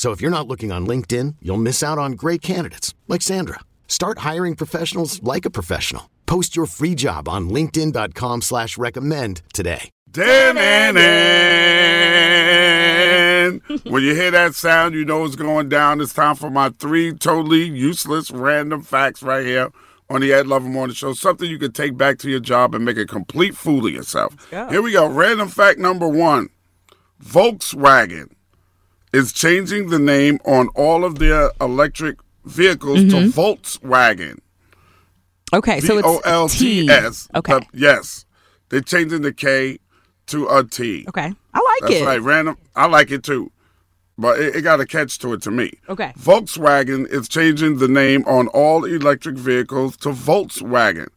So if you're not looking on LinkedIn, you'll miss out on great candidates like Sandra. Start hiring professionals like a professional. Post your free job on LinkedIn.com slash recommend today. Dan When you hear that sound, you know it's going down. It's time for my three totally useless random facts right here on the Ed Lover Morning Show. Something you can take back to your job and make a complete fool of yourself. Here we go. Random fact number one. Volkswagen is changing the name on all of their electric vehicles to mm-hmm. Volkswagen. Okay, so V O L it's T. S. Okay. Yes. They're changing the K to a T. Okay. I like That's it. right. Random. I like it too. But it, it got a catch to it to me. Okay. Voltswagen is changing the name on all electric vehicles to Voltswagen.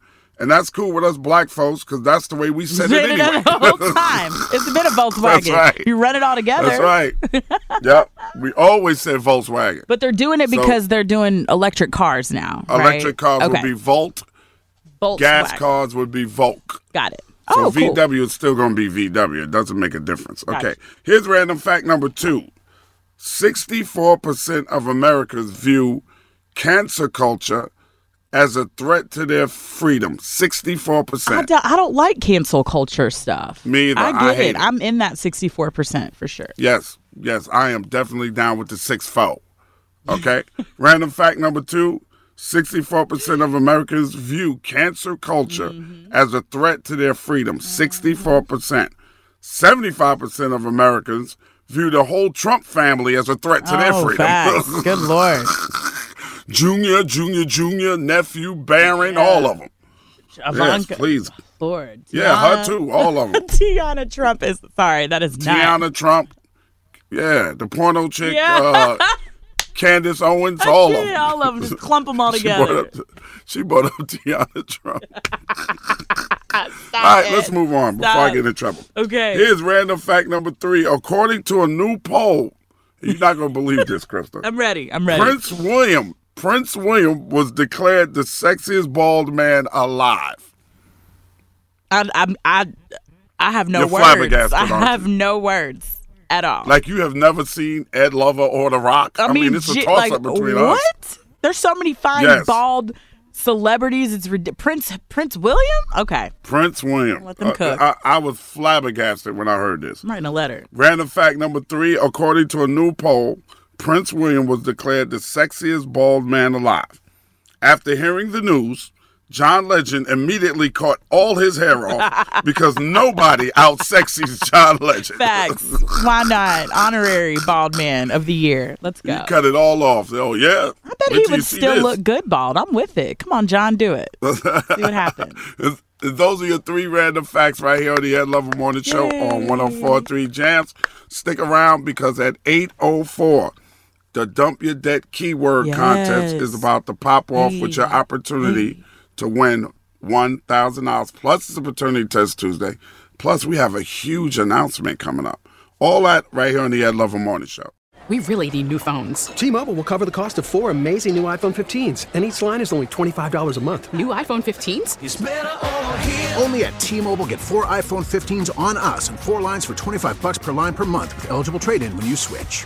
And that's cool with us black folks because that's the way we said it Been anyway. the whole time. It's been a Voltswagen. That's right. You run it all together. That's right. yep. We always said Voltswagen. But they're doing it So- because they're doing electric cars now. right? Electric cars okay. would be Volt. Volkswagen. Gas cars would be Volk. Got it. So oh, cool. VW is still going to be VW. It doesn't make a difference. Okay. Here's random fact number two 64% of Americans view cancel culture as a threat to their freedom. 64%. I, do, I don't like cancel culture stuff. Me either. I I get hate it. it. I'm in that 64% for sure. Yes, yes, I am definitely down with the six foe. Okay. Random fact number two 64% of Americans view cancel culture Mm-hmm. as a threat to their freedom. 64%. 75% of Americans view the whole Trump family as a threat to their oh, freedom. facts. Good lord. Junior, Junior, Junior, nephew, Barron, all of them. Yes, please. Lord. Yeah, her too, all of them. Tiana Trump is sorry. That is not. Tiana Trump. Yeah, the porno chick, Yeah. uh, Candace Owens, all of them. All of them. Just clump them all She brought, together. up, she brought up Tiana Trump. Stop All right, it. let's move on before I get in trouble. Okay. Here's random fact number three. According to a new poll, you're not going to believe this, Krista. I'm ready. I'm ready. Prince William, Prince William was declared the sexiest bald man alive. I, I, I, I have no You're words. I have no words at all. Like you have never seen Ed Lover or The Rock. I, mean, it's a toss like, up between what? us. What? There's so many fine Yes. bald celebrities. It's Prince Prince William. Okay, Prince William. Let them Uh, cook. I, I was flabbergasted when I heard this. I'm writing a letter. Random fact number three according to a new poll, Prince William was declared the sexiest bald man alive. After hearing the news, John Legend immediately cut all his hair off because nobody out sexies John Legend. Facts. Why not? Honorary bald man of the year. Let's He go. cut it all off. Oh yeah. I bet Wait he would still this. look good bald. I'm with it. Come on, John, do it. See what happens. Those are your three random facts right here on the Ed Lover Morning Show on 1043 Jams. Stick around because at 804, the Dump Your Debt Keyword Contest is about to pop off with your Hey. opportunity to win $1,000. Plus, it's a paternity test Tuesday. Plus, we have a huge announcement coming up. All that right here on the Ed Lover Morning Show. We really need new phones. T-Mobile will cover the cost of four amazing new iPhone 15s, and each line is only $25 a month. New iPhone 15s? Only at T-Mobile, get four iPhone 15s on us and four lines for 25 bucks per line per month with eligible trade-in when you switch.